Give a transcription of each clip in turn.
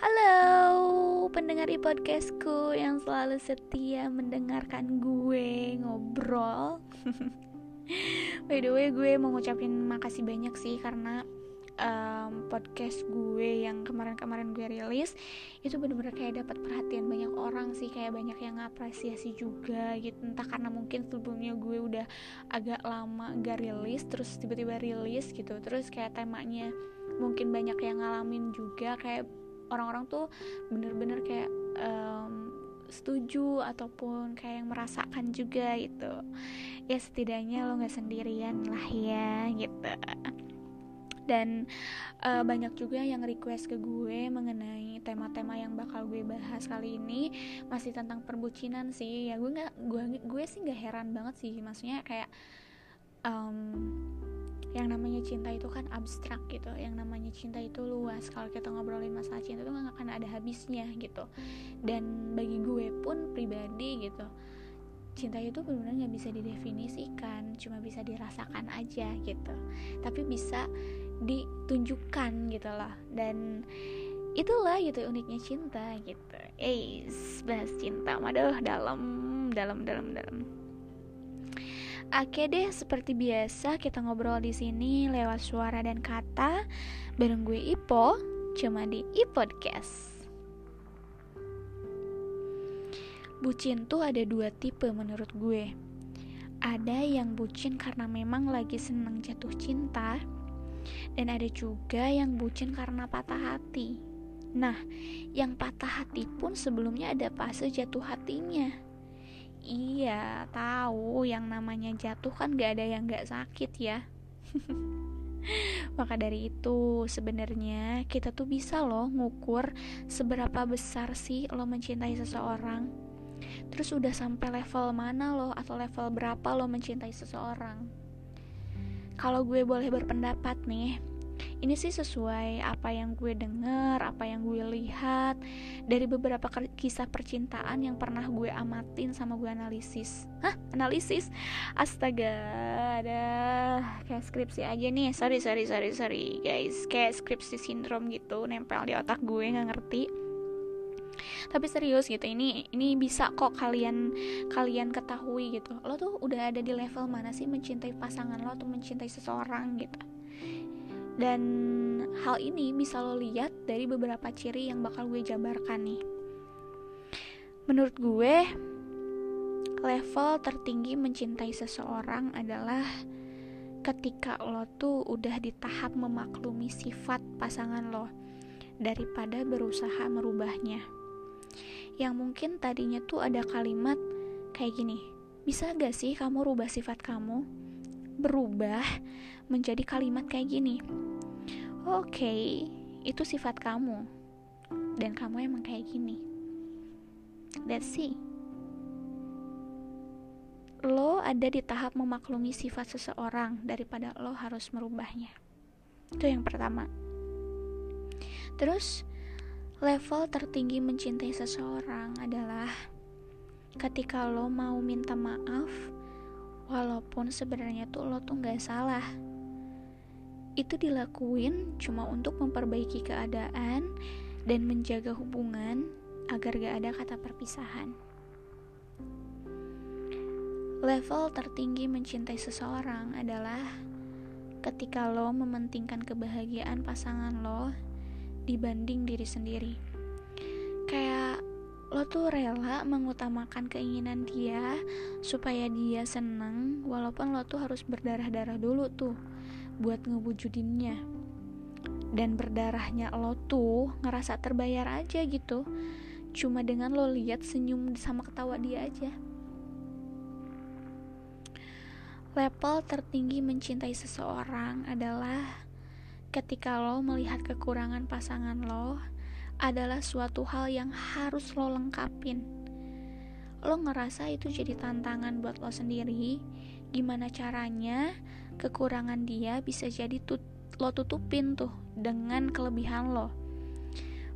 Halo pendengar di podcastku yang selalu setia mendengarkan gue ngobrol. By the way gue mau ngucapin makasih banyak sih karena um, podcast gue yang kemarin-kemarin gue rilis itu bener-bener kayak dapat perhatian banyak orang sih kayak banyak yang ngapresiasi juga gitu. Entah karena mungkin sebelumnya gue udah agak lama gak rilis terus tiba-tiba rilis gitu. Terus kayak temanya mungkin banyak yang ngalamin juga kayak orang-orang tuh bener-bener kayak um, setuju ataupun kayak yang merasakan juga gitu. Ya setidaknya lo nggak sendirian lah ya gitu. Dan uh, banyak juga yang request ke gue mengenai tema-tema yang bakal gue bahas kali ini. Masih tentang perbucinan sih. Ya gue nggak gue gue sih nggak heran banget sih. Maksudnya kayak um, yang namanya cinta itu kan abstrak gitu. Yang namanya cinta itu luas. Kalau kita ngobrolin masalah cinta itu nggak akan ada habisnya gitu. Dan bagi gue pun pribadi gitu cinta itu benar-benar nggak bisa didefinisikan. Cuma bisa dirasakan aja gitu. Tapi bisa ditunjukkan gitu loh. Dan itulah gitu uniknya cinta gitu. Eh bahas cinta. Maduh dalam dalam dalam dalam Oke deh, seperti biasa kita ngobrol di sini lewat suara dan kata bareng gue Ipo, cuma di iPodcast. Bucin tuh ada dua tipe menurut gue. Ada yang bucin karena memang lagi seneng jatuh cinta, dan ada juga yang bucin karena patah hati. Nah, yang patah hati pun sebelumnya ada fase jatuh hatinya Iya, tahu yang namanya jatuh kan gak ada yang gak sakit ya. Maka dari itu, sebenarnya kita tuh bisa loh ngukur seberapa besar sih lo mencintai seseorang. Terus udah sampai level mana lo atau level berapa lo mencintai seseorang. Kalau gue boleh berpendapat nih, ini sih sesuai apa yang gue dengar, apa yang gue lihat dari beberapa kisah percintaan yang pernah gue amatin sama gue analisis. Hah, analisis? Astaga, ada kayak skripsi aja nih. Sorry, sorry, sorry, sorry, guys. Kayak skripsi sindrom gitu, nempel di otak gue nggak ngerti tapi serius gitu ini ini bisa kok kalian kalian ketahui gitu lo tuh udah ada di level mana sih mencintai pasangan lo atau mencintai seseorang gitu dan hal ini bisa lo lihat dari beberapa ciri yang bakal gue jabarkan nih. Menurut gue, level tertinggi mencintai seseorang adalah ketika lo tuh udah di tahap memaklumi sifat pasangan lo daripada berusaha merubahnya. Yang mungkin tadinya tuh ada kalimat kayak gini, bisa gak sih kamu rubah sifat kamu? Berubah menjadi kalimat kayak gini, oke okay, itu sifat kamu. Dan kamu emang kayak gini. Let's see. Lo ada di tahap memaklumi sifat seseorang daripada lo harus merubahnya. Itu yang pertama. Terus level tertinggi mencintai seseorang adalah ketika lo mau minta maaf walaupun sebenarnya tuh lo tuh nggak salah itu dilakuin cuma untuk memperbaiki keadaan dan menjaga hubungan agar gak ada kata perpisahan. Level tertinggi mencintai seseorang adalah ketika lo mementingkan kebahagiaan pasangan lo dibanding diri sendiri. Kayak lo tuh rela mengutamakan keinginan dia supaya dia seneng walaupun lo tuh harus berdarah-darah dulu tuh buat ngewujudinnya. Dan berdarahnya lo tuh ngerasa terbayar aja gitu. Cuma dengan lo lihat senyum sama ketawa dia aja. Level tertinggi mencintai seseorang adalah ketika lo melihat kekurangan pasangan lo adalah suatu hal yang harus lo lengkapin. Lo ngerasa itu jadi tantangan buat lo sendiri. Gimana caranya kekurangan dia bisa jadi tut lo tutupin tuh dengan kelebihan lo.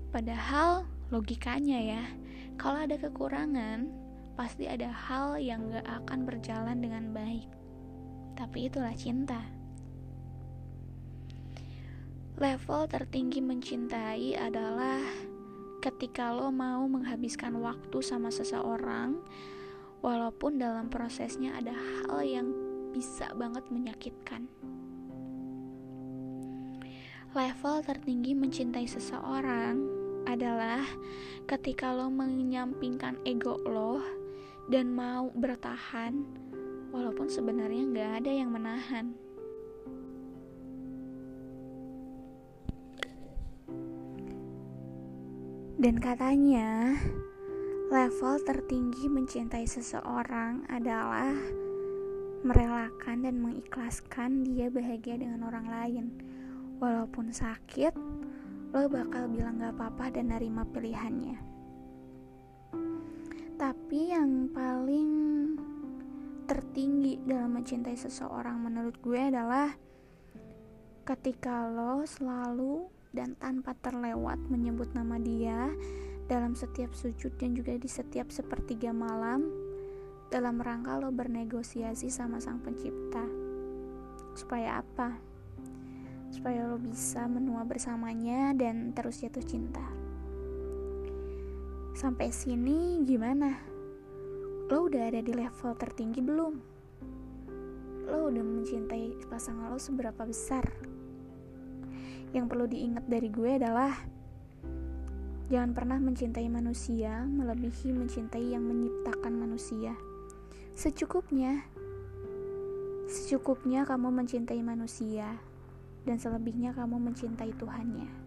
Padahal logikanya ya kalau ada kekurangan pasti ada hal yang gak akan berjalan dengan baik. Tapi itulah cinta. Level tertinggi mencintai adalah ketika lo mau menghabiskan waktu sama seseorang, walaupun dalam prosesnya ada hal yang bisa banget menyakitkan. Level tertinggi mencintai seseorang adalah ketika lo menyampingkan ego lo dan mau bertahan, walaupun sebenarnya nggak ada yang menahan. Dan katanya, level tertinggi mencintai seseorang adalah merelakan dan mengikhlaskan dia bahagia dengan orang lain. Walaupun sakit, lo bakal bilang gak apa-apa dan nerima pilihannya. Tapi yang paling tertinggi dalam mencintai seseorang menurut gue adalah ketika lo selalu dan tanpa terlewat menyebut nama dia dalam setiap sujud dan juga di setiap sepertiga malam dalam rangka lo bernegosiasi sama sang pencipta supaya apa? supaya lo bisa menua bersamanya dan terus jatuh cinta sampai sini gimana? lo udah ada di level tertinggi belum? lo udah mencintai pasangan lo seberapa besar? yang perlu diingat dari gue adalah jangan pernah mencintai manusia melebihi mencintai yang menciptakan manusia. Secukupnya, secukupnya kamu mencintai manusia, dan selebihnya kamu mencintai Tuhannya.